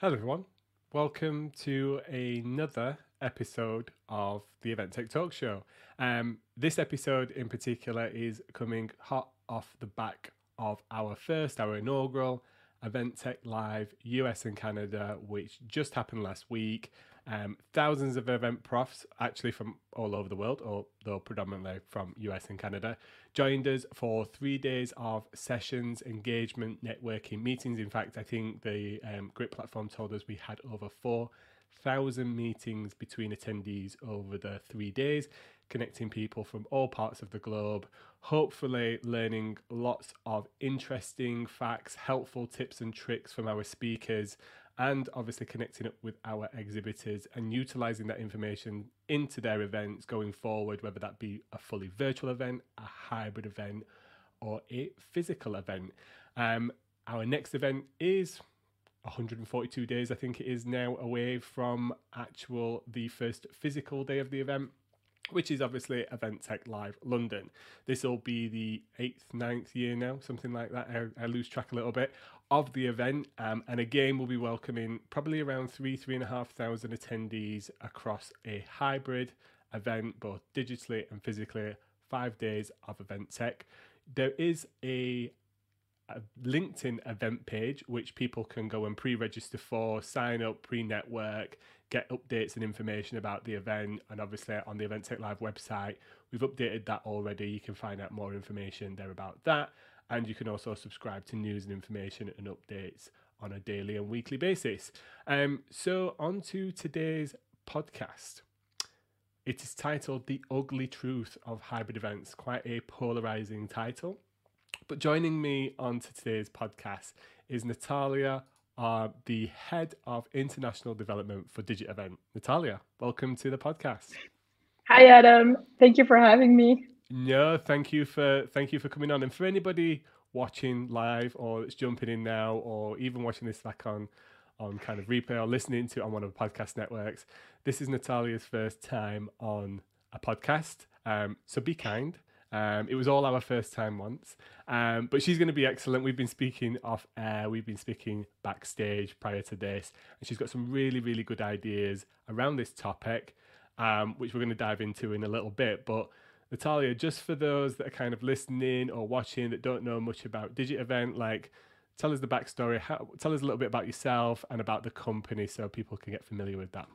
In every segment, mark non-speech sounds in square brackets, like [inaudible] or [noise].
Hello, everyone. Welcome to another episode of the Event Tech Talk Show. Um, this episode in particular is coming hot off the back of our first, our inaugural Event Tech Live US and Canada, which just happened last week. Um, thousands of event profs, actually from all over the world, although predominantly from US and Canada, joined us for three days of sessions, engagement, networking, meetings. In fact, I think the um, Grip platform told us we had over 4,000 meetings between attendees over the three days, connecting people from all parts of the globe, hopefully learning lots of interesting facts, helpful tips and tricks from our speakers and obviously connecting up with our exhibitors and utilizing that information into their events going forward, whether that be a fully virtual event, a hybrid event, or a physical event. Um, our next event is 142 days, I think it is now, away from actual the first physical day of the event which is obviously Event Tech Live London. This will be the eighth, ninth year now, something like that. I, I lose track a little bit of the event. Um, and again, we'll be welcoming probably around three, three and a half thousand attendees across a hybrid event, both digitally and physically, five days of Event Tech. There is a a LinkedIn event page which people can go and pre-register for, sign up, pre-network, get updates and information about the event. And obviously on the Event Tech Live website, we've updated that already. You can find out more information there about that. And you can also subscribe to news and information and updates on a daily and weekly basis. Um, so on to today's podcast. It is titled The Ugly Truth of Hybrid Events, quite a polarizing title. But joining me on to today's podcast is Natalia, uh, the head of international development for Digitevent. Natalia, welcome to the podcast. Hi, Adam. Thank you for having me. No, thank you for thank you for coming on. And for anybody watching live or that's jumping in now, or even watching this back on on kind of replay or listening to it on one of the podcast networks, this is Natalia's first time on a podcast. Um, so be kind. Um, it was all our first time once, um, but she's going to be excellent. We've been speaking off air, we've been speaking backstage prior to this, and she's got some really, really good ideas around this topic, um, which we're going to dive into in a little bit. But Natalia, just for those that are kind of listening or watching that don't know much about Digitevent, like tell us the backstory. How, tell us a little bit about yourself and about the company so people can get familiar with that.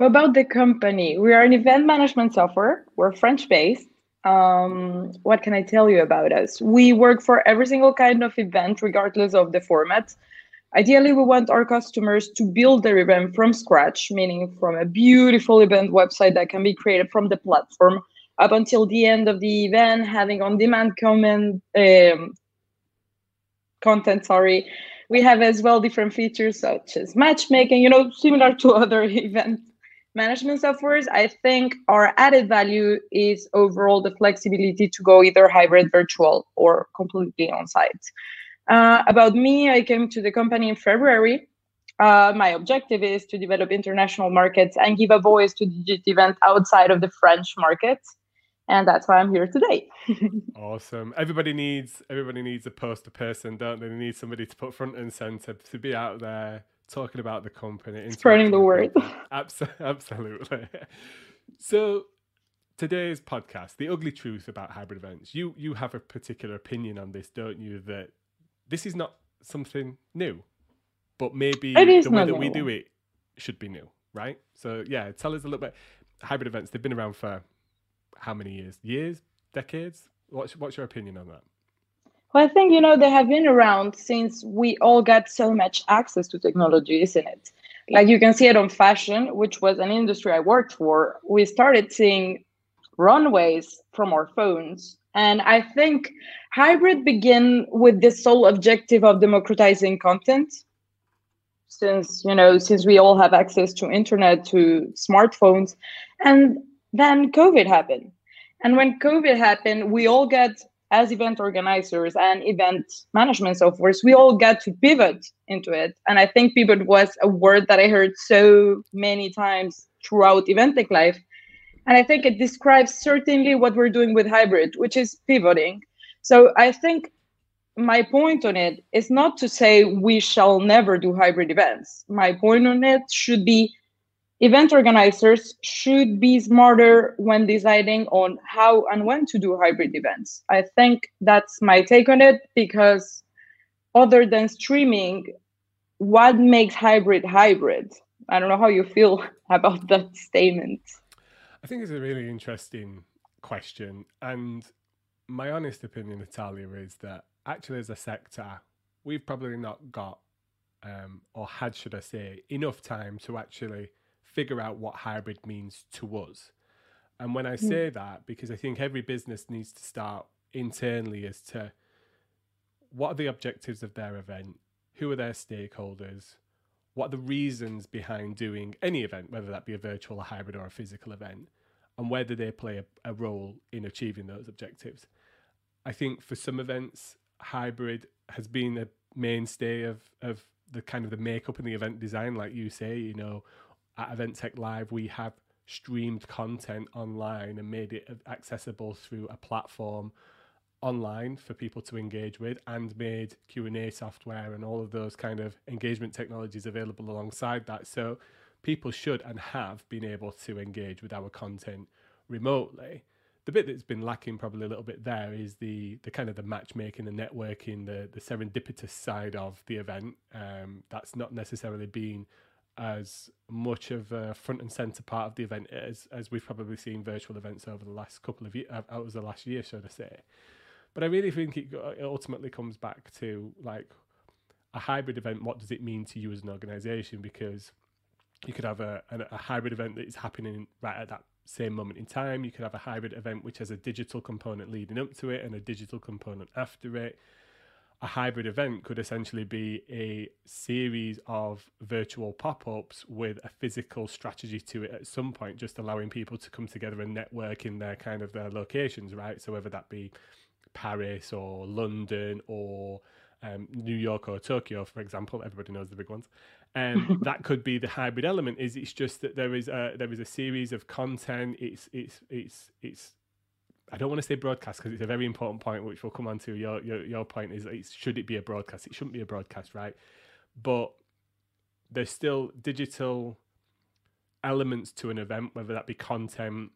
About the company, we are an event management software. We're French based um, what can I tell you about us? We work for every single kind of event, regardless of the format. Ideally, we want our customers to build their event from scratch, meaning from a beautiful event website that can be created from the platform up until the end of the event, having on-demand comment, um, content. Sorry, we have as well different features such as matchmaking. You know, similar to [laughs] other event management softwares, I think our added value is overall the flexibility to go either hybrid, virtual, or completely on site. Uh, about me, I came to the company in February. Uh, my objective is to develop international markets and give a voice to Digitevent outside of the French market. And that's why I'm here today. [laughs] awesome. Everybody needs everybody needs a poster person, don't they? They need somebody to put front and center to be out there talking about the company, spreading the word. [laughs] Absolutely. [laughs] So today's podcast, the ugly truth about hybrid events. You you have a particular opinion on this, don't you? That this is not something new, but maybe the way that new. we do it should be new, right? So yeah, tell us a little bit. Hybrid events, they've been around for how many years? Years? Decades? What's what's your opinion on that? Well, I think, you know, they have been around since we all got so much access to technology, isn't it? Like you can see it on fashion, which was an industry I worked for. We started seeing runways from our phones. And I think hybrid begin with the sole objective of democratizing content. Since, you know, since we all have access to internet, to smartphones. And then COVID happened. And when COVID happened, we all got as event organizers and event management softwares, we all got to pivot into it. And I think pivot was a word that I heard so many times throughout Event Tech Live. And I think it describes certainly what we're doing with hybrid, which is pivoting. So I think my point on it is not to say we shall never do hybrid events. My point on it should be event organizers should be smarter when deciding on how and when to do hybrid events. I think that's my take on it because other than streaming, what makes hybrid hybrid? I don't know how you feel [laughs] about that statement. I think it's a really interesting question. And my honest opinion, Natalia, is that actually, as a sector, we've probably not got, um, or had, should I say, enough time to actually figure out what hybrid means to us. And when I hmm. say that, because I think every business needs to start internally as to what are the objectives of their event, who are their stakeholders, what are the reasons behind doing any event, whether that be a virtual, a hybrid, or a physical event, and do they play a, a role in achieving those objectives. I think for some events, hybrid has been a mainstay of, of the kind of the makeup and the event design, like you say, you know, at Event Tech Live, we have streamed content online and made it accessible through a platform online for people to engage with and made Q&A software and all of those kind of engagement technologies available alongside that. So people should and have been able to engage with our content remotely. The bit that's been lacking probably a little bit there is the the kind of the matchmaking the networking the the serendipitous side of the event. Um, that's not necessarily been as much of a front and center part of the event as as we've probably seen virtual events over the last couple of years, uh, of the last year, so to say. But I really think it, it ultimately comes back to like a hybrid event. What does it mean to you as an organization? Because you could have a, a, a hybrid event that is happening right at that same moment in time. You could have a hybrid event which has a digital component leading up to it and a digital component after it a hybrid event could essentially be a series of virtual pop-ups with a physical strategy to it at some point just allowing people to come together and network in their kind of their locations right so whether that be paris or london or um, new york or tokyo for example everybody knows the big ones and um, [laughs] that could be the hybrid element is it's just that there is a there is a series of content it's it's it's it's I don't want to say broadcast because it's a very important point, which we'll come on to. Your your your point is, should it be a broadcast? It shouldn't be a broadcast, right? But there's still digital elements to an event, whether that be content,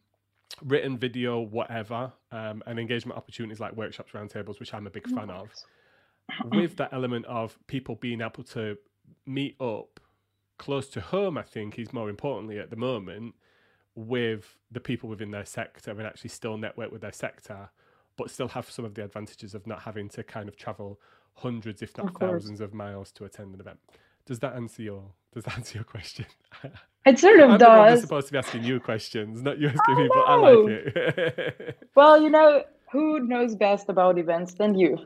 written video, whatever, um, and engagement opportunities like workshops, roundtables, which I'm a big fan of. With that element of people being able to meet up close to home, I think is more importantly at the moment with the people within their sector and actually still network with their sector, but still have some of the advantages of not having to kind of travel hundreds, if not of thousands, of miles to attend an event. Does that answer your Does that [laughs] answer your question? [laughs] It sort of I'm does. supposed to be asking you questions, not you asking me, but I like it. [laughs] well, you know, who knows best about events than you?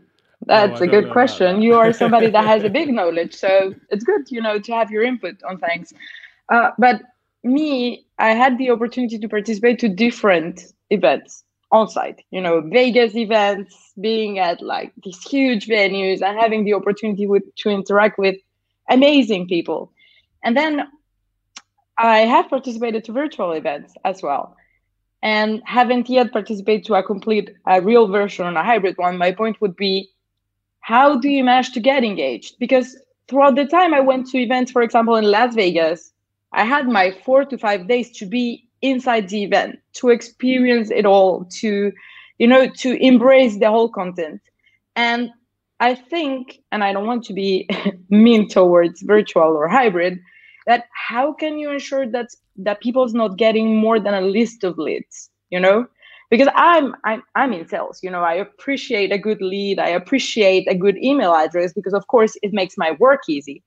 That's a good question. You are somebody that has a [laughs] big knowledge, so it's good, you know, to have your input on things. Uh, but me, I had the opportunity to participate to different events on site. You know, Vegas events, being at like these huge venues, and having the opportunity with, to interact with amazing people. And then I have participated to virtual events as well, and haven't yet participated to a complete, a real version on a hybrid one. My point would be, how do you manage to get engaged? Because throughout the time I went to events, for example, in Las Vegas, I had my four to five days to be inside the event, to experience it all, to, you know, to embrace the whole content. And I think, and I don't want to be [laughs] mean towards virtual or hybrid, that how can you ensure that that people's not getting more than a list of leads, you know? Because I'm I'm I'm in sales, you know, I appreciate a good lead, I appreciate a good email address because of course it makes my work easy.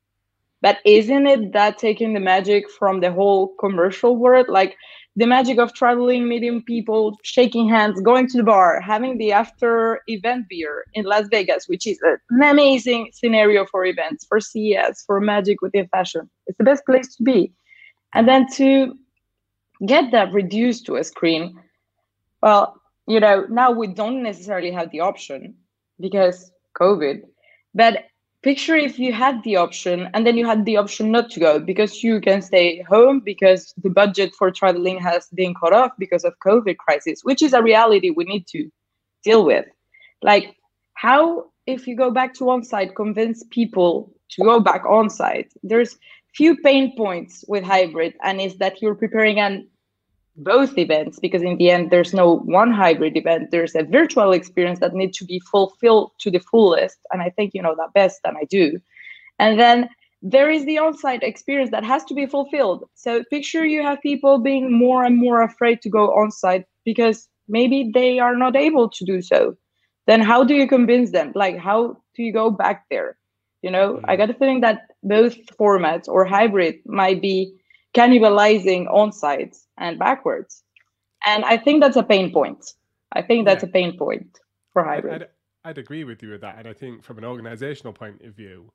But isn't it that taking the magic from the whole commercial world? Like the magic of traveling, meeting people, shaking hands, going to the bar, having the after event beer in Las Vegas, which is an amazing scenario for events, for CES, for magic within fashion. It's the best place to be. And then to get that reduced to a screen, well, you know, now we don't necessarily have the option because COVID, but picture if you had the option and then you had the option not to go because you can stay home because the budget for traveling has been cut off because of covid crisis which is a reality we need to deal with like how if you go back to on site, convince people to go back on site. There's few pain points with hybrid, and is that you're preparing an both events because in the end there's no one hybrid event. There's a virtual experience that needs to be fulfilled to the fullest and i think you know that best than i do. And then there is the on-site experience that has to be fulfilled. So picture you have people being more and more afraid to go on-site because maybe they are not able to do so. Then how do you convince them? Like how do you go back there? You know mm-hmm. i got a feeling that both formats or hybrid might be cannibalizing on sites and backwards. And I think that's a pain point. I think that's yeah. a pain point for hybrid. I'd, I'd, agree with you with that. And I think from an organizational point of view,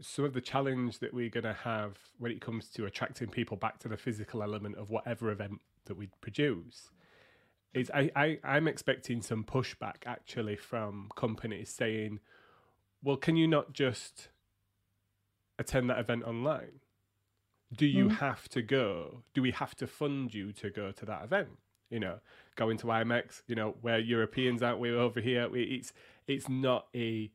some of the challenge that we're going to have when it comes to attracting people back to the physical element of whatever event that we produce is I, I, I'm expecting some pushback actually from companies saying, well, can you not just attend that event online? Do you mm. have to go? Do we have to fund you to go to that event? You know, going to IMEX, you know, where Europeans aren't we over here? It's it's not a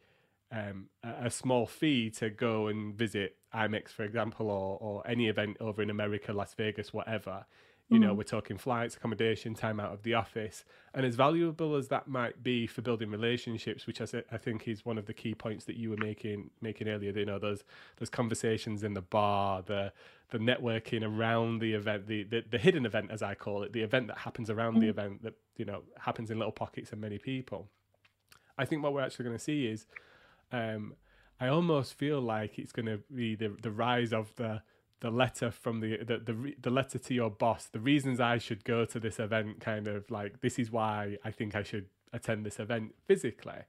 um, a small fee to go and visit IMEX, for example, or or any event over in America, Las Vegas, whatever. You know, mm. we're talking flights, accommodation, time out of the office. And as valuable as that might be for building relationships, which I, I think is one of the key points that you were making making earlier, you know, those those conversations in the bar, the the networking around the event, the, the, the hidden event, as I call it, the event that happens around mm. the event that, you know, happens in little pockets and many people. I think what we're actually going to see is um, I almost feel like it's going to be the, the rise of the the letter from the, the the the letter to your boss, the reasons I should go to this event, kind of like this is why I think I should attend this event physically,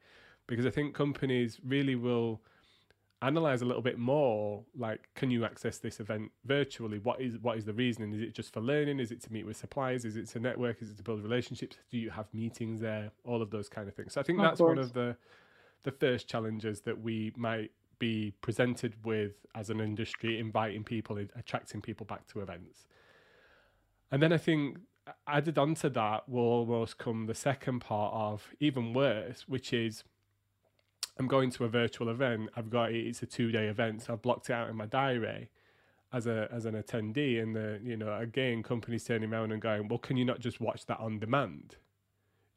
because I think companies really will analyze a little bit more like can you access this event virtually? What is what is the reasoning? Is it just for learning? Is it to meet with suppliers? Is it to network? Is it to build relationships? Do you have meetings there? All of those kind of things. So i think of that's course. one of the the first challenges that we might be presented with as an industry, inviting people, attracting people back to events. And then I think added onto that will almost come the second part of even worse, which is I'm going to a virtual event. I've got it it's a two day event, so I've blocked it out in my diary as a as an attendee. And the you know again companies turning around and going, well, can you not just watch that on demand?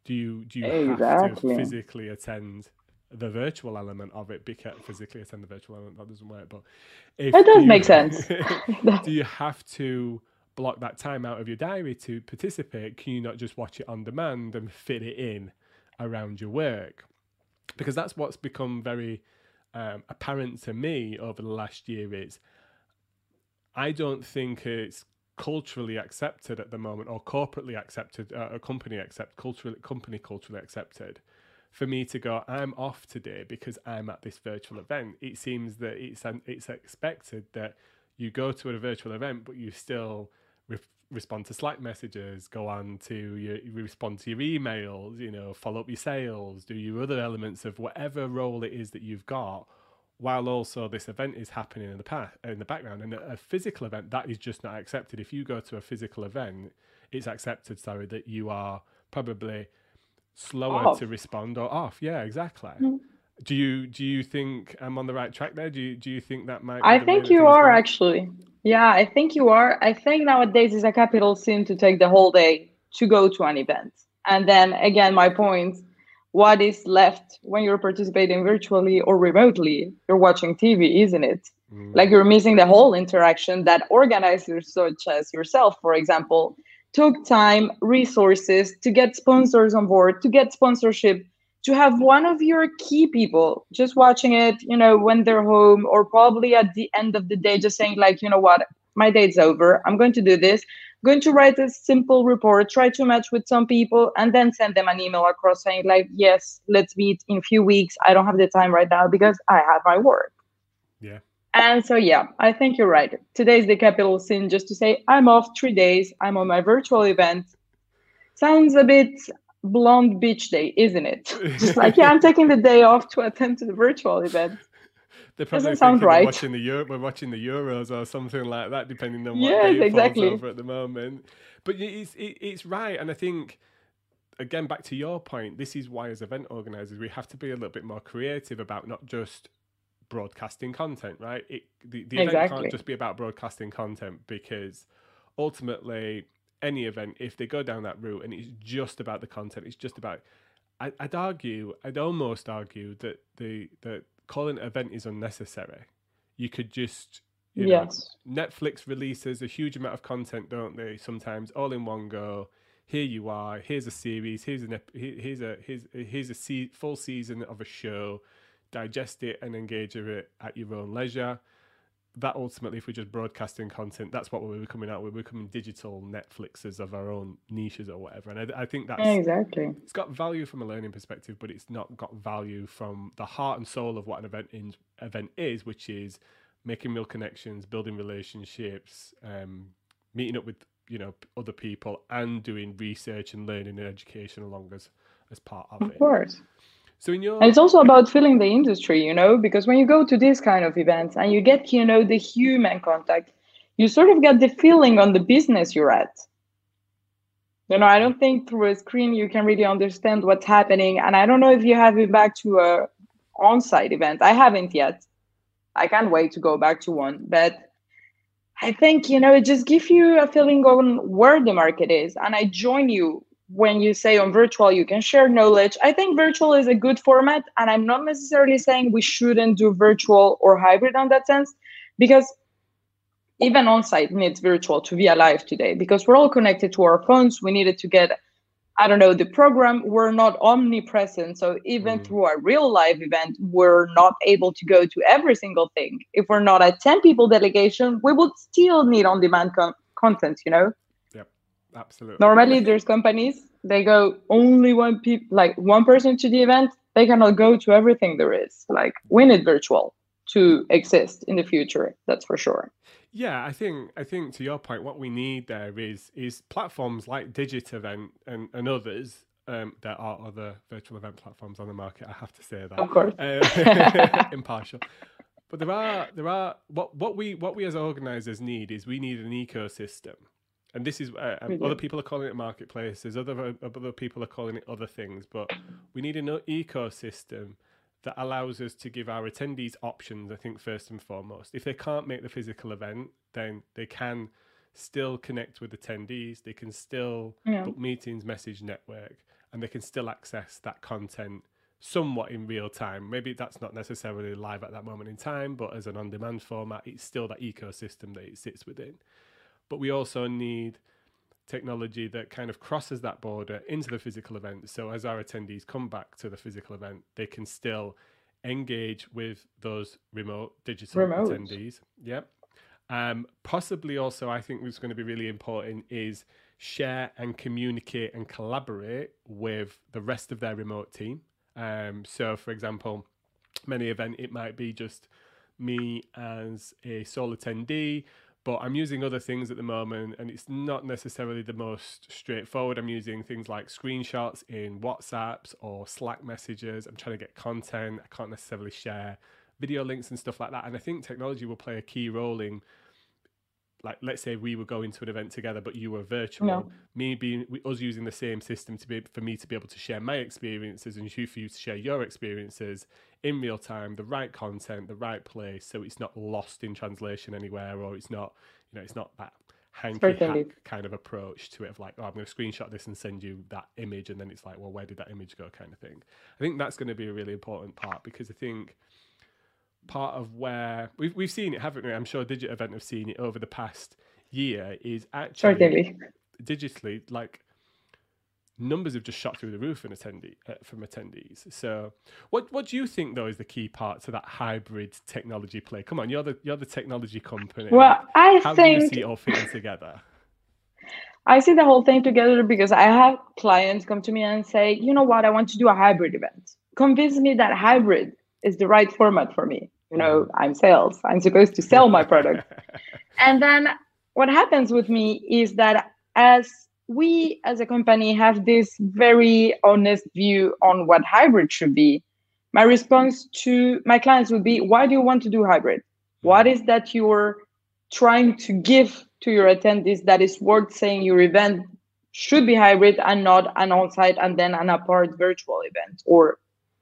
Do you do you exactly. have to physically attend the virtual element of it because physically attend the virtual element that doesn't work but if it does you, make sense. [laughs] do you have to block that time out of your diary to participate? Can you not just watch it on demand and fit it in around your work? Because that's what's become very um, apparent to me over the last year is i don't think it's culturally accepted at the moment or corporately accepted uh, a company accept culturally company culturally accepted for me to go, I'm off today because I'm at this virtual event. It seems that it's it's expected that you go to a virtual event, but you still re- respond to Slack messages, go on to your respond to your emails, you know, follow up your sales, do your other elements of whatever role it is that you've got, while also this event is happening in the past in the background. And a physical event that is just not accepted. If you go to a physical event, it's accepted, sorry, that you are probably slower off. to respond or off. Yeah, exactly. Mm. Do you do you think I'm on the right track there? Do you do you think that might? I think you are actually. Yeah, I think you are. I think nowadays is a capital sin to take the whole day to go to an event. And then again, my point: what is left when you're participating virtually or remotely? You're watching TV, isn't it? Mm. Like you're missing the whole interaction that organizers such as yourself, for example, took time, resources to get sponsors on board, to get sponsorship, to have one of your key people just watching it, you know, when they're home or probably at the end of the day, just saying, like, you know what, my day's over. I'm going to do this. Going to write a simple report, try to match with some people, and then send them an email across saying, like, yes, let's meet in a few weeks. I don't have the time right now because I have my work. And so, yeah, I think you're right. Today is the capital sin just to say, I'm off three days, I'm on my virtual event. Sounds a bit blonde beach day, isn't it? [laughs] Just like, yeah, I'm taking the day off to attend to the virtual event. They're probably Doesn't sound right. We're Watching the Euro- we're watching the Euros or something like that, depending on what yes, day exactly. falls over at the moment. But it's it, it's right, and I think again, back to your point, this is why, as event organizers, we have to be a little bit more creative about not just broadcasting content, right? It, the the event can't just be about broadcasting content because ultimately, any event, if they go down that route and it's just about the content, it's just about. I, I'd argue, I'd almost argue that the that calling an event is unnecessary. You could just you know, Yes. Netflix releases a huge amount of content, don't they? Sometimes all in one go. Here you are. Here's a series. Here's an here's a here's here's a se- full season of a show. Digest it and engage with it at your own leisure. That ultimately, if we're just broadcasting content, that's what we're becoming out. We're becoming digital Netflixes of our own niches or whatever. And I, I think that's Exactly. it's got value from a learning perspective, but it's not got value from the heart and soul of what an event in, event is, which is making real connections, building relationships, um, meeting up with you know other people, and doing research and learning and education along as as part of Of it. Of course. So in your And it's also about feeling the industry, you know, because when you go to these kind of events and you get, you know, the human contact, you sort of get the feeling on the business you're at. You know, I don't think through a screen you can really understand what's happening. And I don't know if you have been back to a on-site event. I haven't yet. I can't wait to go back to one. But I think, you know, it just gives you a feeling on where the market is. And I join you when you say on virtual you can share knowledge. I think virtual is a good format. And I'm not necessarily saying we shouldn't do virtual or hybrid on that sense, because even on site needs virtual to be alive today because we're all connected to our phones. We needed to get, I don't know, the program. We're not omnipresent. So even Mm. through a real live event, we're not able to go to every single thing. If we're not a 10 people delegation, we would still need on demand con- content, you know? Absolutely Normally, there's companies, they go only one people, like one person to the event, they cannot go to everything there is. Like, we need virtual to exist in the future. That's for sure. Yeah, I think I think to your point, what we need there is is platforms like Digitevent and, and others. Um, there are other virtual event platforms on the market. I have to say that. Of course. Uh, [laughs] impartial. But there are there are what what we what we as organisers need is we need an ecosystem, and this is uh, um, other people are calling it marketplaces. Other other people are calling it other things. But we need an ecosystem that allows us to give our attendees options. I think first and foremost, if they can't make the physical event, then they can still connect with attendees. They can still Yeah. book meetings, message network, and they can still access that content somewhat in real time. Maybe that's not necessarily live at that moment in time, but as an on demand format, it's still that ecosystem that it sits within. But we also need technology that kind of crosses that border into the physical event. So as our attendees come back to the physical event, they can still engage with those remote digital Remote. attendees. Yep. Um, possibly also, I think what's going to be really important is share and communicate and collaborate with the rest of their remote team. Um, so, for example, many event it might be just me as a sole attendee, but I'm using other things at the moment, and it's not necessarily the most straightforward. I'm using things like screenshots in WhatsApps or Slack messages. I'm trying to get content. I can't necessarily share video links and stuff like that. And I think technology will play a key role in, like, let's say we were going to an event together, but you were virtual. Yeah. Me being us using the same system to be for me to be able to share my experiences and you for you to share your experiences in real time, the right content, the right place, so it's not lost in translation anywhere, or it's not, you know, it's not that hanky hack kind of approach to it of like, oh, I'm going to screenshot this and send you that image, and then it's like, well, where did that image go, kind of thing. I think that's going to be a really important part because I think part of where we've we've seen it, haven't we? I'm sure Digitevent have seen it over the past year. Is actually Certainly. digitally like numbers have just shot through the roof in attendee uh, from attendees. So, what what do you think though is the key part to that hybrid technology play? Come on, you're the you're the technology company. Well, I how do you see it all fitting together? I see the whole thing together because I have clients come to me and say, you know what, I want to do a hybrid event. Convince me that hybrid is the right format for me. You know, mm-hmm. I'm sales. I'm supposed to sell my product. [laughs] And then what happens with me is that as we as a company have this very honest view on what hybrid should be, my response to my clients would be, why do you want to do hybrid? Mm-hmm. What is that you're trying to give to your attendees that is worth saying your event should be hybrid and not an on-site and then an apart virtual event or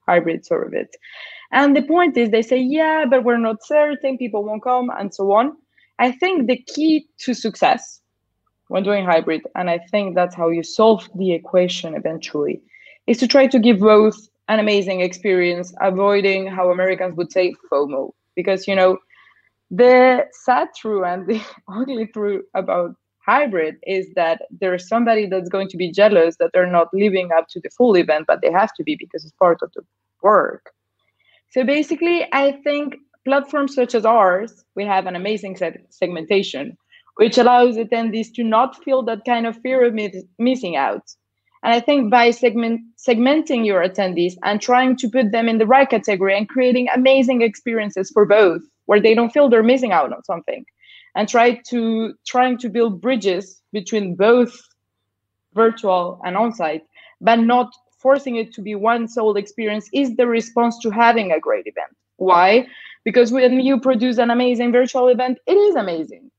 hybrid sort of it. And the point is they say, yeah, but we're not certain, people won't come and so on. I think the key to success when doing hybrid, and I think that's how you solve the equation eventually, is to try to give both an amazing experience, avoiding how Americans would say FOMO. Because, you know, the sad truth and the [laughs] ugly truth about hybrid is that there's somebody that's going to be jealous that they're not living up to the full event, but they have to be because it's part of the work. So basically, I think platforms such as ours, we have an amazing segmentation, which allows attendees to not feel that kind of fear of missing out. And I think by segment, segmenting your attendees and trying to put them in the right category and creating amazing experiences for both, where they don't feel they're missing out on something, and try to trying to build bridges between both virtual and on-site, but not forcing it to be one sole experience is the response to having a great event. Why? Because when you produce an amazing virtual event, it is amazing.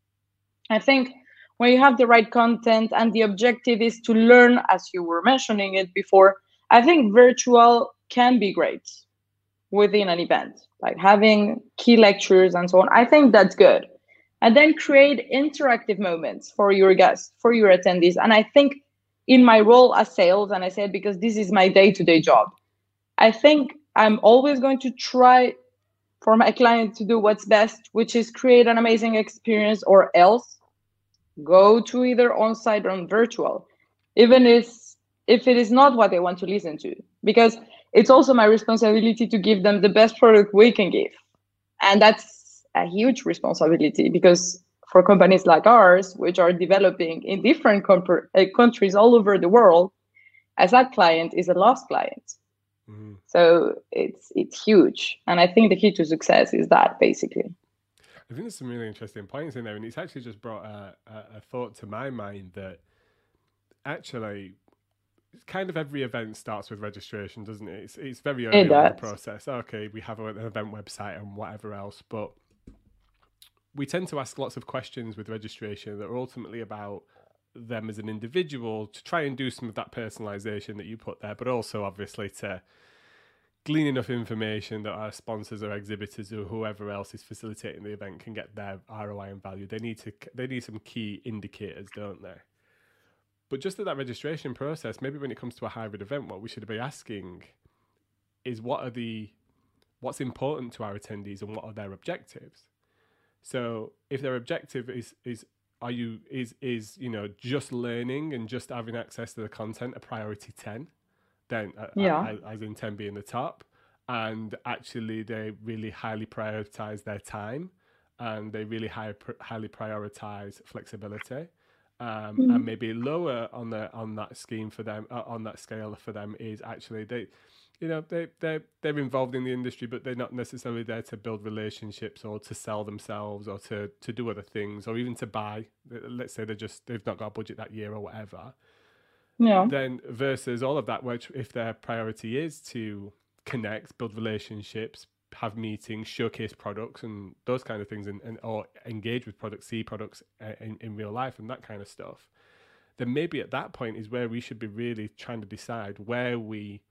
I think when you have the right content and the objective is to learn, as you were mentioning it before, I think virtual can be great within an event, like having key lectures and so on. I think that's good. And then create interactive moments for your guests, for your attendees. And I think in my role as sales, and I said because this is my day to day job, I think I'm always going to try for my client to do what's best, which is create an amazing experience or else go to either on-site or on virtual, even if if it is not what they want to listen to, because it's also my responsibility to give them the best product we can give, and that's a huge responsibility because for companies like ours, which are developing in different uh, countries all over the world, as that client is a lost client. Mm-hmm. So it's it's huge, and I think the key to success is that basically. I think there's some really interesting points in there, and it's actually just brought a, a, a thought to my mind that actually kind of every event starts with registration, doesn't it? It's, it's very early it in the process. Okay, we have an event website and whatever else, but we tend to ask lots of questions with registration that are ultimately about them as an individual to try and do some of that personalization that you put there, but also obviously to glean enough information that our sponsors or exhibitors or whoever else is facilitating the event can get their ROI and value. They need to they need some key indicators, don't they? But just at that registration process, maybe when it comes to a hybrid event, what we should be asking is what are the what's important to our attendees and what are their objectives. So if their objective is is are you is is you know just learning and just having access to the content a priority 10 then uh, yeah. as in 10 being the top and actually they really highly prioritize their time and they really high, highly prioritize flexibility um, mm. and maybe lower on the on that scheme for them uh, on that scale for them is actually they you know they they they're involved in the industry but they're not necessarily there to build relationships or to sell themselves or to to do other things or even to buy let's say they're just they've not got a budget that year or whatever yeah. Then versus all of that, which if their priority is to connect, build relationships, have meetings, showcase products, and those kind of things, and, and or engage with products, see products uh, in, in real life, and that kind of stuff, then maybe at that point is where we should be really trying to decide where we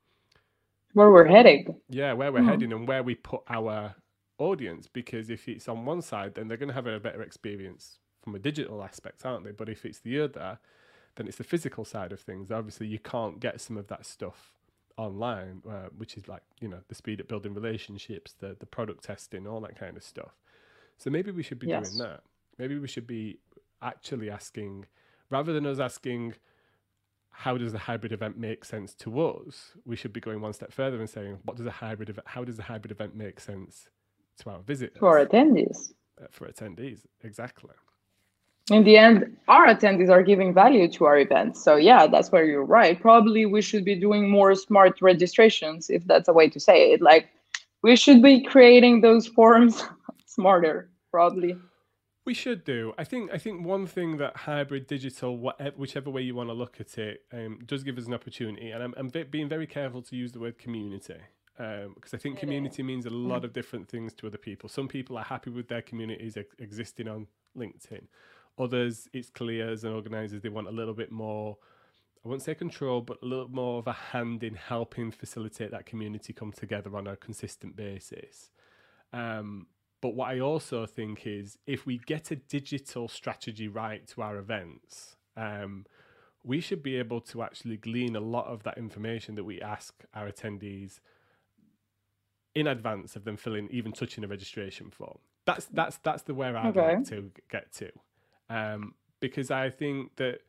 where we're heading. Yeah, where we're mm. heading and where we put our audience. Because if it's on one side, then they're going to have a better experience from a digital aspect, aren't they? But if it's the other, then it's the physical side of things. Obviously, you can't get some of that stuff online, uh, which is like you know the speed of building relationships, the the product testing, all that kind of stuff. So maybe we should be yes. doing that. Maybe we should be actually asking, rather than us asking, how does the hybrid event make sense to us? We should be going one step further and saying, what does a hybrid event? How does the hybrid event make sense to our visitors? For attendees. Uh, for attendees, exactly in the end, our attendees are giving value to our events. So yeah, that's where you're right. Probably we should be doing more smart registrations, if that's a way to say it. Like we should be creating those forms [laughs] smarter, probably. We should do. I think. I think one thing that hybrid digital, whatever, whichever way you want to look at it, um, does give us an opportunity. And I'm, I'm being very careful to use the word community because um, I think community means a lot of different things to other people. Some people are happy with their communities ex- existing on LinkedIn. Others, it's clear as an organizer, they want a little bit more I won't say control, but a little more of a hand in helping facilitate that community come together on a consistent basis. Um, but what I also think is if we get a digital strategy right to our events, um, we should be able to actually glean a lot of that information that we ask our attendees in advance of them filling, even touching a registration form. That's that's that's the where I'd okay. like to get to, um, because I think that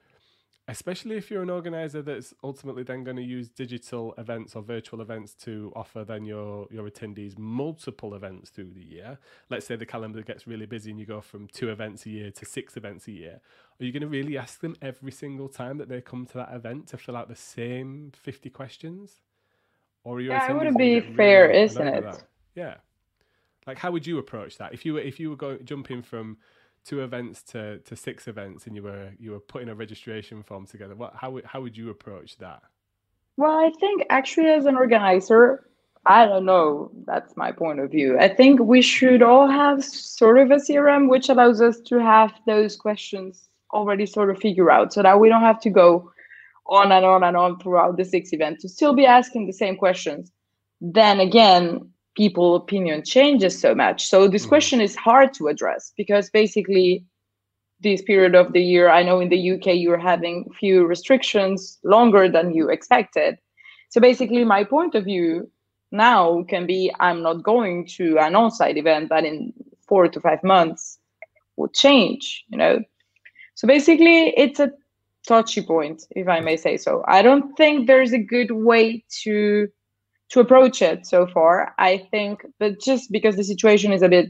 especially if you're an organizer that's ultimately then going to use digital events or virtual events to offer then your your attendees multiple events through the year. Let's say the calendar gets really busy and you go from two events a year to six events a year. Are you going to really ask them every single time that they come to that event to fill out the same 50 questions? Or are you yeah, it would be fair really isn't it? yeah. Like how would you approach that? If you were if you were going jumping from two events to, to six events and you were you were putting a registration form together. What how how would you approach that? Well i think actually as an organizer i don't know that's my point of view. I think we should all have sort of a crm which allows us to have those questions already sort of figure out so that we don't have to go on and on and on throughout the six events to still be asking the same questions. Then again people opinion changes so much. So this mm-hmm. question is hard to address because basically this period of the year i know in the uk you're having few restrictions longer than you expected. So basically my point of view now can be i'm not going to an on-site event that in four to five months will change you know? So basically it's a touchy point if i may say so. I don't think there's a good way to to approach it so far. I think, but just because the situation is a bit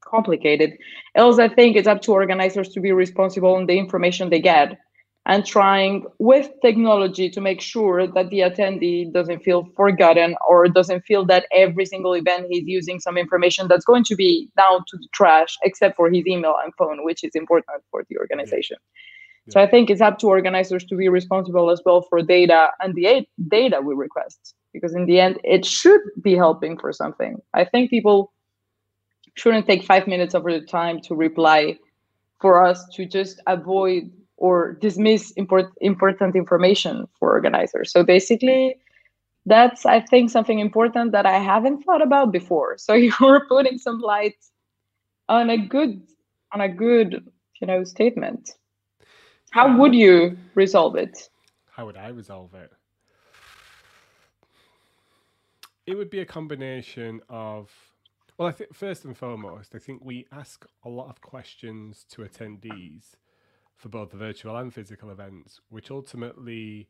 complicated, else I think it's up to organizers to be responsible on the information they get and trying with technology to make sure that the attendee doesn't feel forgotten or doesn't feel that every single event he's using some information that's going to be down to the trash except for his email and phone which is important for the organization yeah. so i think it's up to organizers to be responsible as well for data and the data we request because in the end it should be helping for something. I think people shouldn't take five minutes of their time to reply for us to just avoid or dismiss import, important information for organizers. So basically that's i think something important that i haven't thought about before. So [laughs] you're putting some light on a good on a good you know statement. How would you resolve it? How would i resolve it it would be a combination of well i think first and foremost i think we ask a lot of questions to attendees for both the virtual and physical events which ultimately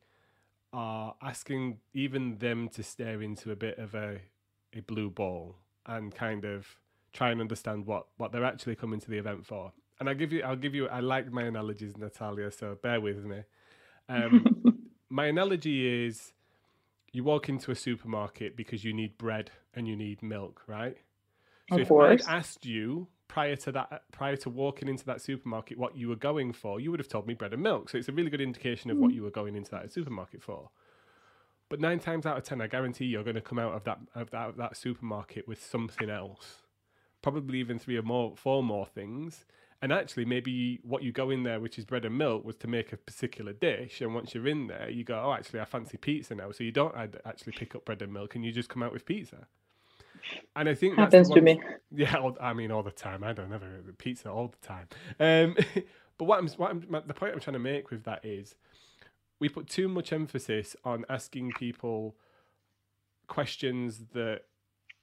are asking even them to stare into a bit of a, a blue ball and kind of try and understand what what they're actually coming to the event for. And i'll give you i'll give you i like my analogies natalia so bear with me. Um, [laughs] my analogy is you walk into a supermarket because you need bread and you need milk, right? So of if course. I'd asked you prior to that, prior to walking into that supermarket, what you were going for, you would have told me bread and milk. So it's a really good indication of what hmm. you were going into that supermarket for. But nine times out of ten, I guarantee you're going to come out of that of that, of that supermarket with something else, probably even three or more, four more things, and actually, maybe what you go in there, which is bread and milk, was to make a particular dish. And once you're in there, you go, oh, actually, I fancy pizza now. So you don't actually pick up bread and milk, and you just come out with pizza. And I think happens to me. [laughs] Yeah, I mean, all the time. I don't never pizza all the time. Um, [laughs] but what I'm, what I'm, the point I'm trying to make with that is, we put too much emphasis on asking people questions that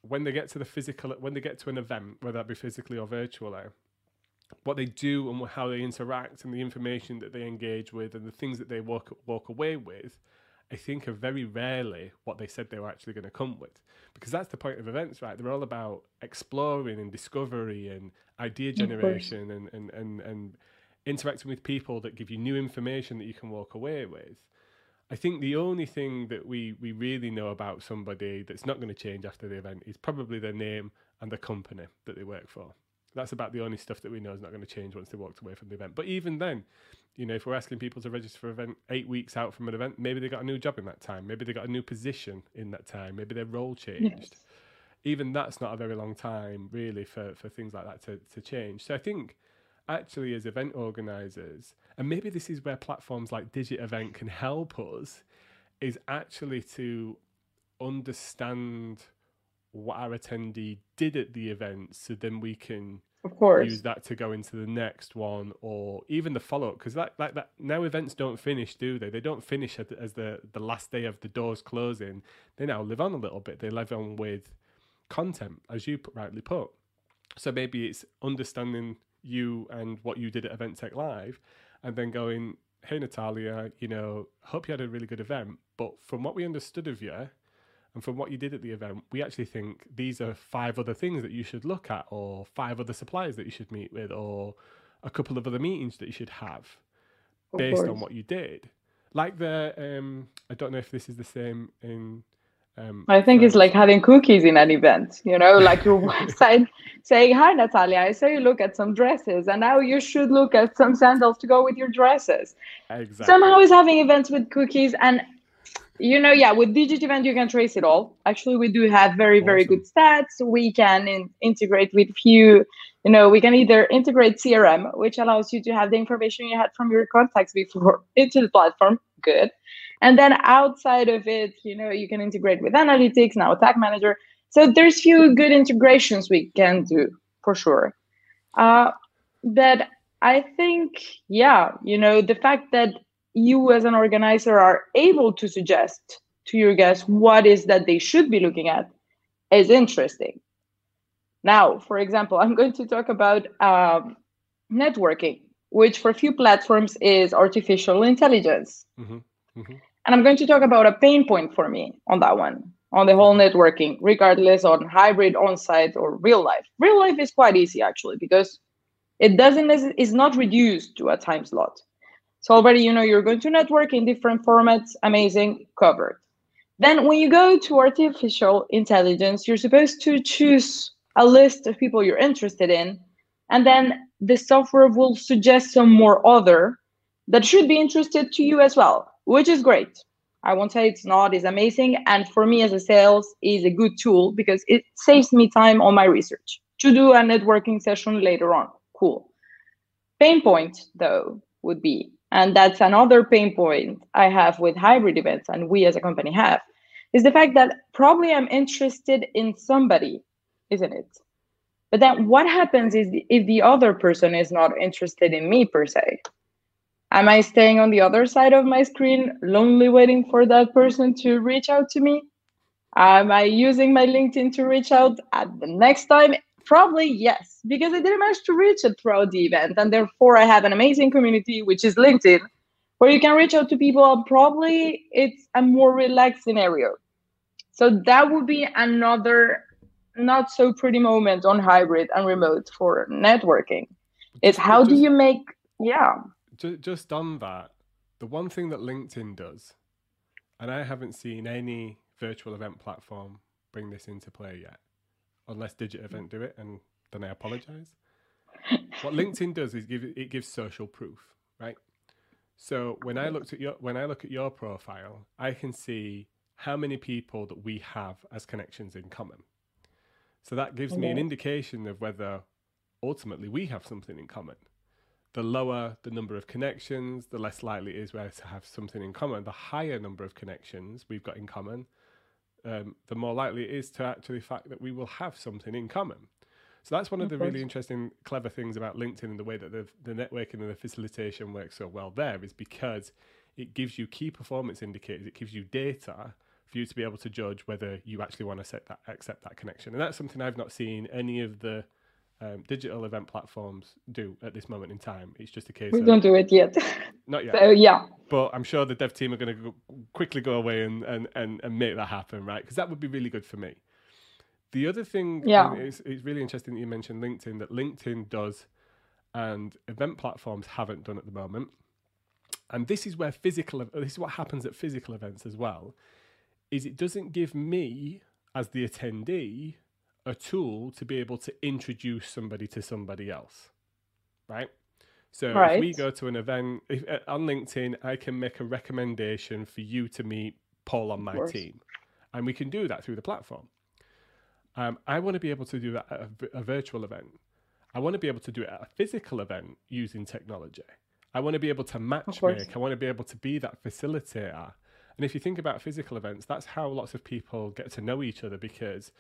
when they get to the physical, when they get to an event, whether that be physically or virtually, what they do and how they interact and the information that they engage with and the things that they walk walk away with, I think are very rarely what they said they were actually going to come with. Because that's the point of events, right? They're all about exploring and discovery and idea generation and, and, and, and interacting with people that give you new information that you can walk away with. I think the only thing that we, we really know about somebody that's not going to change after the event is probably their name and the company that they work for. That's about the only stuff that we know is not going to change once they walked away from the event. But even then, you know, if we're asking people to register for an event eight weeks out from an event, maybe they got a new job in that time. Maybe they got a new position in that time. Maybe their role changed. Yes. Even that's not a very long time, really, for, for things like that to, to change. So I think actually, as event organizers, and maybe this is where platforms like Digitevent can help us, is actually to understand what our attendee did at the event so then we can of course. use that to go into the next one or even the follow-up because that like that now events don't finish do they? They don't finish at, as the the last day of the doors closing. They now live on a little bit. They live on with content as you rightly put. So maybe it's understanding you and what you did at event tech live and then going hey natalia you know hope you had a really good event. But from what we understood of you and from what you did at the event, we actually think these are five other things that you should look at, or five other suppliers that you should meet with, or a couple of other meetings that you should have Of based course. on what you did. Like the, um, I don't know if this is the same in. Um, I think it's like having cookies in an event, you know, like your website [laughs] saying, Hi, Natalia, I saw you look at some dresses, and now you should look at some sandals to go with your dresses. exactly. Somehow is having events with cookies. And, you know, yeah, with Digitevent, you can trace it all. Actually, we do have very, very Awesome. good stats. We can in- integrate with few, you know, we can either integrate CRM, which allows you to have the information you had from your contacts before into the platform. Good. And then outside of it, you know, you can integrate with analytics, now tag manager. So there's few good integrations we can do for sure. Uh, that I think, yeah, you know, the fact that you as an organizer are able to suggest to your guests what is that they should be looking at is interesting. Now, for example, I'm going to talk about um, networking, which for a few platforms is artificial intelligence. Mhm, mhm. And I'm going to talk about a pain point for me on that one, on the whole networking, regardless on hybrid, on-site, or real life. Real life is quite easy actually because it doesn't is not reduced to a time slot. So already you know you're going to network in different formats, amazing, covered. Then when you go to artificial intelligence, you're supposed to choose a list of people you're interested in, and then the software will suggest some more other that should be interested to you as well, which is great. I won't say it's not, it's amazing. And for me as a sales is a good tool because it saves me time on my research to do a networking session later on. Cool. Pain point though would be, and that's another pain point I have with hybrid events and we as a company have, is the fact that probably I'm interested in somebody, isn't it? But then what happens is if the other person is not interested in me per se? Am I staying on the other side of my screen, lonely waiting for that person to reach out to me? Am I using my LinkedIn to reach out at the next time? Probably yes, because I didn't manage to reach it throughout the event. And therefore, I have an amazing community, which is LinkedIn, where you can reach out to people. Probably it's a more relaxed scenario. So that would be another not so pretty moment on hybrid and remote for networking. Is Just- how do you make, yeah, just on that, the one thing that LinkedIn does, and I haven't seen any virtual event platform bring this into play yet, unless Digitevent do it, and then I apologize. [laughs] what LinkedIn does is give it gives social proof, right? So when I looked at your when I look at your profile, I can see how many people that we have as connections in common. So that gives me an indication of whether ultimately we have something in common the lower the number of connections, the less likely it is we to have something in common. The higher number of connections we've got in common, um, the more likely it is to actually fact that we will have something in common. So that's one of, Of the course. really interesting, clever things about LinkedIn and the way that the, the networking and the facilitation works so well there is because it gives you key performance indicators. It gives you data for you to be able to judge whether you actually want to set that, accept that connection. And that's something I've not seen any of the um, digital event platforms do at this moment in time. It's just a case we of don't do it yet. [laughs] not yet, so yeah, but I'm sure the dev team are going to quickly go away and, and, and, and make that happen, right? Because that would be really good for me. The other thing, Yeah. it's really interesting that you mentioned LinkedIn, that LinkedIn does and event platforms haven't done at the moment. And this is where physical, this is what happens at physical events as well, is it doesn't give me as the attendee a tool to be able to introduce somebody to somebody else, right? So if we go to an event if, uh, on LinkedIn, I can make a recommendation for you to meet Paul on my team, and we can do that through the platform. Um, I want to be able to do that at a, a virtual event. I want to be able to do it at a physical event using technology. I want to be able to matchmake. I want to be able to be that facilitator. And if you think about physical events, that's how lots of people get to know each other because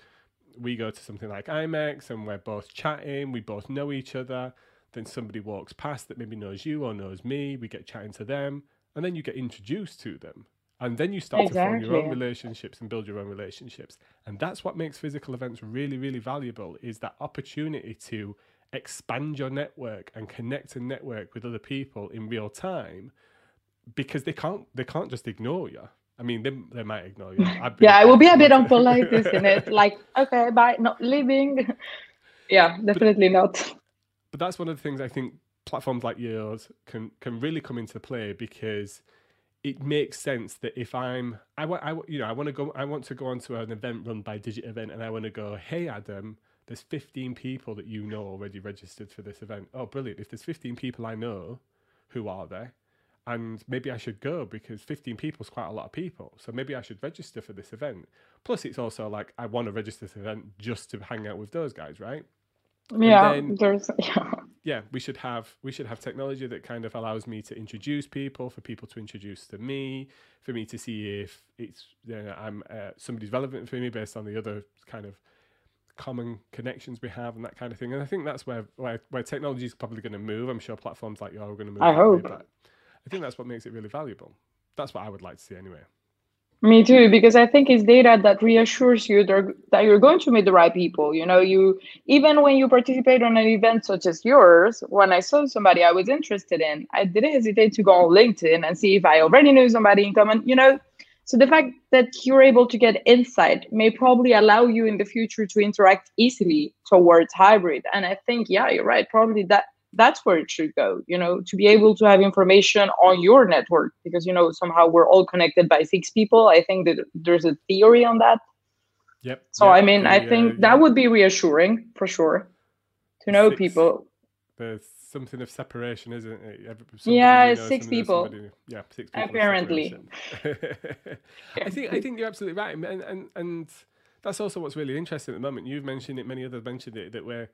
we go to something like IMEX and we're both chatting, we both know each other. Then somebody walks past that maybe knows you or knows me, we get chatting to them, and then you get introduced to them. And then you start exactly. to form your own relationships and build your own relationships. And that's what makes physical events really, really valuable is that opportunity to expand your network and connect and network with other people in real time because they can't they can't just ignore you. I mean, they, they might ignore you. [laughs] yeah, I will be a bit [laughs] unpolite, isn't it? Like, okay, bye, not leaving. [laughs] yeah, definitely not. But that's one of the things I think platforms like yours can can really come into play because it makes sense that if I'm, I want, I you know, I want to go, I want to go onto an event run by Digitevent, and I want to go, hey Adam, there's 15 people that you know already registered for this event. Oh, brilliant! If there's 15 people I know, who are they? And maybe I should go because 15 people is quite a lot of people. So maybe I should register for this event. Plus, it's also like I want to register this event just to hang out with those guys, right? Yeah, then, there's [laughs] yeah. Yeah, we should have we should have technology that kind of allows me to introduce people, for people to introduce to me, for me to see if it's you know, I'm uh, somebody's relevant for me based on the other kind of common connections we have and that kind of thing. And I think that's where where, where technology is probably going to move. I'm sure platforms like you are going to move. I hope. Way, I think that's what makes it really valuable. That's what I would like to see anyway. Me too, because I think it's data that reassures you that you're going to meet the right people. You know, you even when you participate on an event such as yours, when I saw somebody I was interested in, I didn't hesitate to go on LinkedIn and see if I already knew somebody in common. You know, so the fact that you're able to get insight may probably allow you in the future to interact easily towards hybrid. And I think, yeah, you're right. Probably that that's where it should go you know to be able to have information on your network because you know somehow we're all connected by six people. I think that there's a theory on that. Yep. So yep. i mean the, i think uh, that yeah. would be reassuring for sure to know six, people. There's something of separation isn't it? Somebody yeah six people. somebody, yeah six people apparently. [laughs] i think i think you're absolutely right. And and and that's also what's really interesting at the moment. You've mentioned it many others mentioned it that we're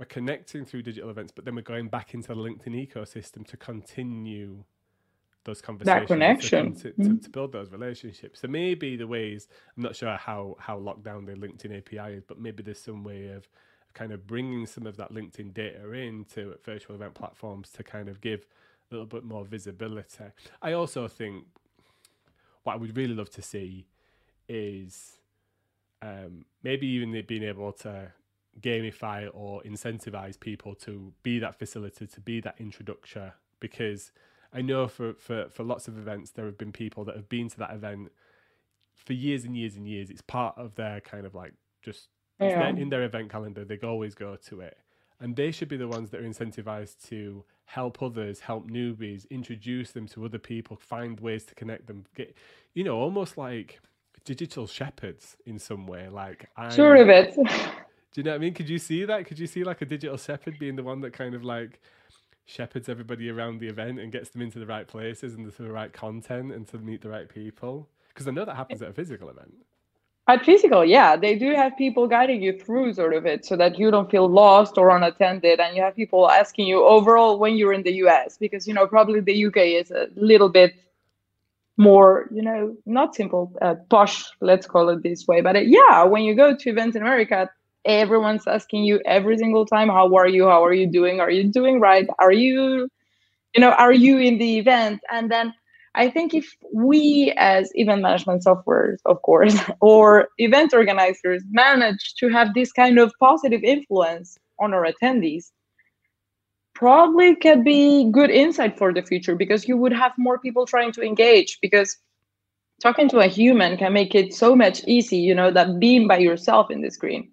we're connecting through digital events, but then we're going back into the LinkedIn ecosystem to continue those conversations, that connection, to, to, mm-hmm. to, build those relationships. So maybe the ways I'm not sure how how locked down the LinkedIn API is, but maybe there's some way of kind of bringing some of that LinkedIn data into virtual event platforms to kind of give a little bit more visibility. I also think what I would really love to see is um, maybe even being able to gamify or incentivize people to be that facilitator, to be that introducer. Because I know for, for, for lots of events, there have been people that have been to that event for years and years and years. It's part of their kind of like just yeah. in their event calendar. They always go to it. And they should be the ones that are incentivized to help others, help newbies, introduce them to other people, find ways to connect them. Get, you know, almost like digital shepherds in some way. Like I'm, sure of it. [laughs] Do you know what I mean? Could you see that? Could you see like a digital shepherd being the one that kind of like shepherds everybody around the event and gets them into the right places and to the right content and to meet the right people? Because I know that happens at a physical event. At physical, yeah, they do have people guiding you through sort of it so that you don't feel lost or unattended. And you have people asking you overall when you're in the US, because, you know, probably the UK is a little bit more, you know, not simple, uh, posh, let's call it this way. But uh, yeah, when you go to events in America, everyone's asking you every single time how are you? How are you doing? Are you doing right? Are you you know are you in the event? And then i think if we as event management softwares of course [laughs] or event organizers manage to have this kind of positive influence on our attendees probably could be good insight for the future because you would have more people trying to engage because talking to a human can make it so much easy you know that being by yourself in the screen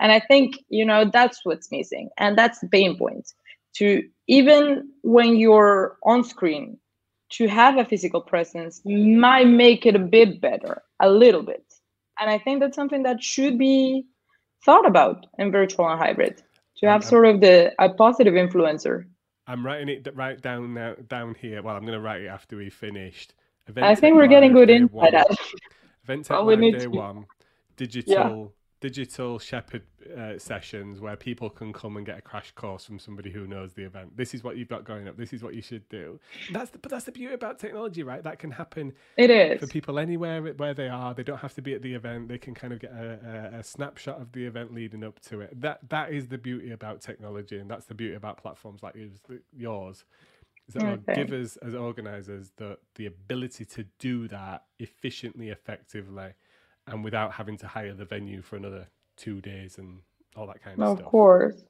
and I think, you know, that's what's missing. And that's the pain point. To even when you're on screen, to have a physical presence might make it a bit better, a little bit. And I think that's something that should be thought about in virtual and hybrid to have sort of the a positive influencer. I'm writing it right down now, down here. Well, I'm going to write it after we finished. Event I think we're getting good insight. Event [laughs] Tech Live Day to... One, digital digital shepherd uh, sessions where people can come and get a crash course from somebody who knows the event. This is what you've got going up. This is what you should do. That's the, but that's the beauty about technology, right? That can happen. It is for people anywhere where they are. They don't have to be at the event. They can kind of get a, a, a snapshot of the event leading up to it. That that is the beauty about technology, and that's the beauty about platforms like yours. That okay. give us as organizers the the ability to do that efficiently, effectively and without having to hire the venue for another two days and all that kind of, of stuff. Of course.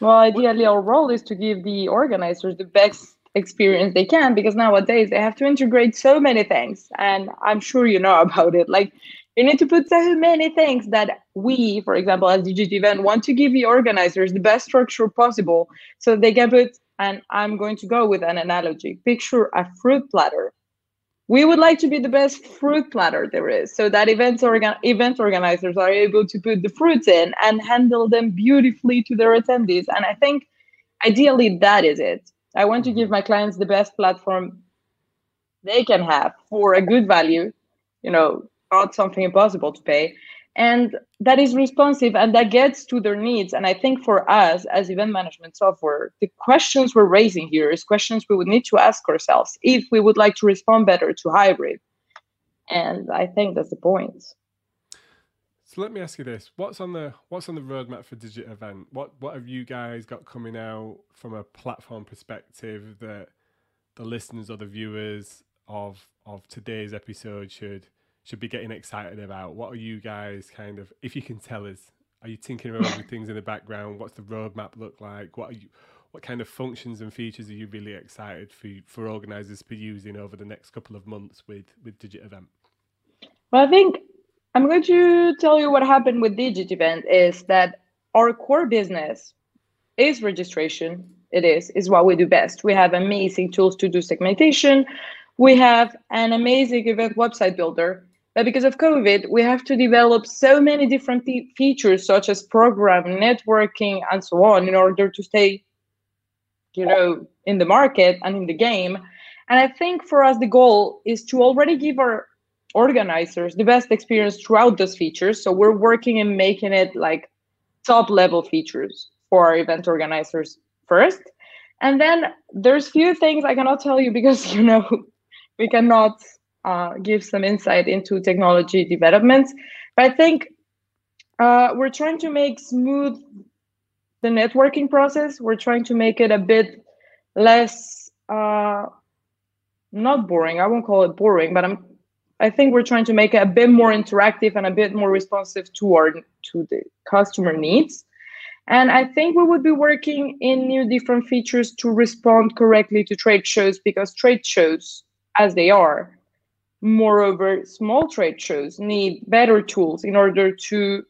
Well, ideally, our role is to give the organizers the best experience they can because nowadays they have to integrate so many things. And I'm sure you know [laughs] about it. Like, you need to put so many things that we, for example, as Digitevent, want to give the organizers the best structure possible so they can put, and I'm going to go with an analogy picture a fruit platter we would like to be the best fruit platter there is so that events organ- event organizers are able to put the fruits in and handle them beautifully to their attendees and i think ideally that is it i want to give mm-hmm. my clients the best platform they can have for a good value you know not something impossible to pay and that is responsive and that gets to their needs. And i think for us as event management software the questions we're raising here is questions we would need to ask ourselves if we would like to respond better to hybrid. And i think that's the point. So let me ask you this. What's on the what's on the roadmap for Digitevent? What what have you guys got coming out from a platform perspective that the listeners or the viewers of of today's episode should should be getting excited about? What are you guys kind of, if you can tell us, are you tinkering around with things in the background? What's the roadmap look like? What are you, what kind of functions and features are you really excited for for organisers to be using over the next couple of months with with Digitevent? Well, I think I'm going to tell you what happened with Digitevent is that our core business is registration. It is is what we do best. We have amazing tools to do segmentation. We have an amazing event website builder but because of COVID, we have to develop so many different features, such as program, networking, and so on, in order to stay, you know, in the market and in the game. And I think for us, the goal is to already give our organizers the best experience throughout those features. So we're working in making it like top level features for our event organizers first. And then there's few things I cannot tell you because [laughs] you know we cannot uh, give some insight into technology developments. But I think uh, we're trying to make smooth the networking process. We're trying to make it a bit less, uh, not boring. I won't call it boring, but I'm. I think we're trying to make it a bit more interactive and a bit more responsive to our to the customer needs. And I think we would be working in new different features to respond correctly to trade shows because trade shows, as they are, Moreover, small trade shows need better tools in order to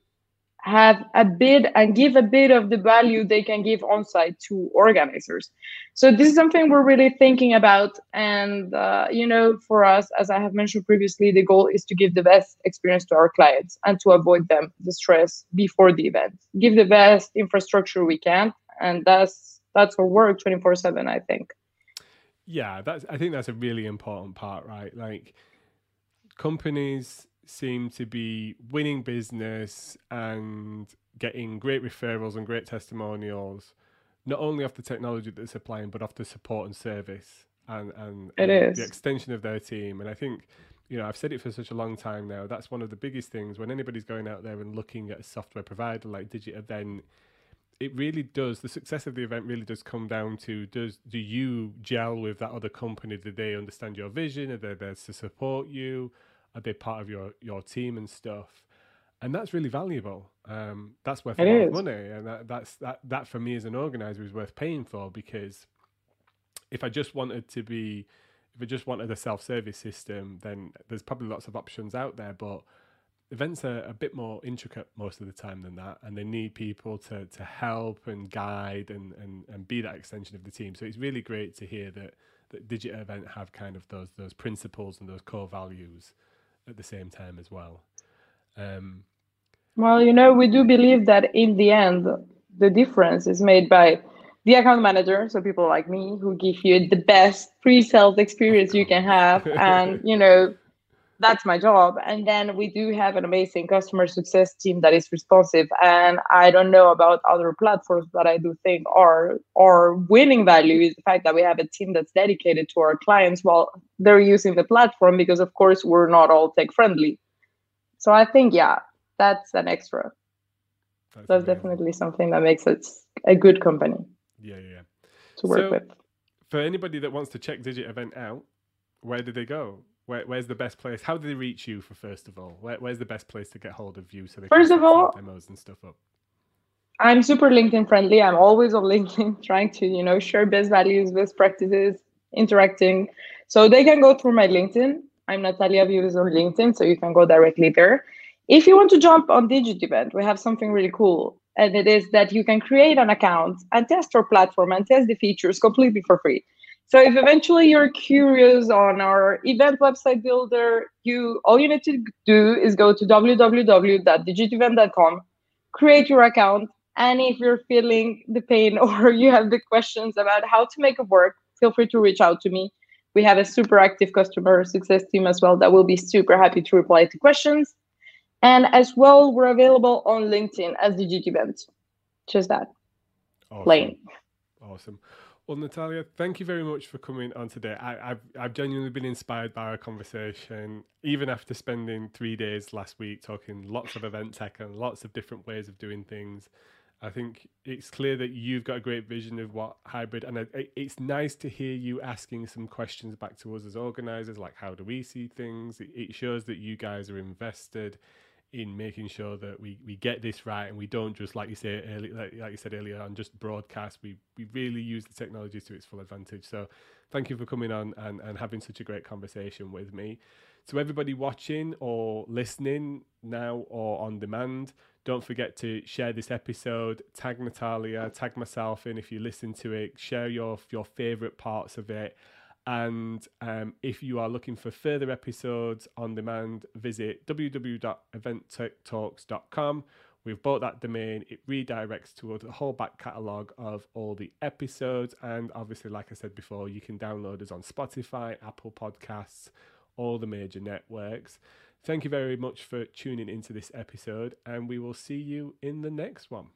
have a bit and give a bit of the value they can give on site to organizers. So this is something we're really thinking about. And, uh, you know, for us, as I have mentioned previously, the goal is to give the best experience to our clients and to avoid them the stress before the event. Give the best infrastructure we can. And that's that's our work 24 7, I think. Yeah, that's I think that's a really important part, right? Like companies seem to be winning business and getting great referrals and great testimonials, not only off the technology that they're supplying, but off the support and service and, and, and the extension of their team. And I think, you know, I've said it for such a long time now. That's one of the biggest things when anybody's going out there and looking at a software provider like Digitevent. It really does. The success of the event really does come down to does do you gel with that other company? Do they understand your vision? Are they there to support you? Are they part of your your team and stuff. And that's really valuable. Um, that's worth it a lot is. of money. And that, that's that that for me as an organizer is worth paying for because if i just wanted to be if i just wanted a self-service system then there's probably lots of options out there. But events are a bit more intricate most of the time than that. And they need people to to help and guide and and, and be that extension of the team. So it's really great to hear that that Digitevent have kind of those those principles and those core values at the same time as well. Um, well, you know, we do believe that in the end, the difference is made by the account manager, so people like me who give you the best pre-sales experience you can have, and you know, that's my job. And then we do have an amazing customer success team that is responsive. And I don't know about other platforms, but I do think our our winning value is the fact that we have a team that's dedicated to our clients while they're using the platform because of course we're not all tech friendly. So I think yeah, that's an extra. That's, that's definitely something that makes it a good company. Yeah, yeah. To work so, with. For anybody that wants to check Digitevent out, where do they go? Where, where's the best place? How do they reach you for first of all? Where, where's the best place to get hold of you so they first of all demos and stuff up? I'm super LinkedIn friendly. I'm always on [laughs] LinkedIn trying to, you know, share best values, best practices, interacting. So they can go through my LinkedIn. I'm Natalia Vives on LinkedIn, so you can go directly there. If you want to jump on Digitevent, we have something really cool. And it is that you can create an account and test our platform and test the features completely for free. So if eventually you're curious on our event website builder, you all you need to do is go to www.digitevent.com, create your account, and if you're feeling the pain [laughs] or you have the questions about how to make it work, feel free to reach out to me. We have a super active customer success team as well that will be super happy to reply to questions. And as well, we're available on LinkedIn as Digitevent. Just that. Awesome. Plain. Awesome. Well, Natalia, thank you very much for coming on today. I, have I've genuinely been inspired by our conversation, even after spending three days last week talking lots of event tech and lots of different ways of doing things. I think it's clear that you've got a great vision of what hybrid, and it's nice to hear you asking some questions back to us as organizers, like how do we see things? It shows that you guys are invested in making sure that we, we get this right and we don't just like you say early, like, like you said earlier on just broadcast. We we really use the technology to its full advantage. So thank you for coming on and, and having such a great conversation with me. To everybody watching or listening now or on demand don't forget to share this episode tag natalia tag myself in if you listen to it share your your favorite parts of it and um, if you are looking for further episodes on demand, visit www.eventtechtalks.com. We've bought that domain. It redirects to a whole back catalogue of all the episodes. And obviously, like I said before, you can download us on Spotify, Apple Podcasts, all the major networks. Thank you very much for tuning into this episode, and we will see you in the next one.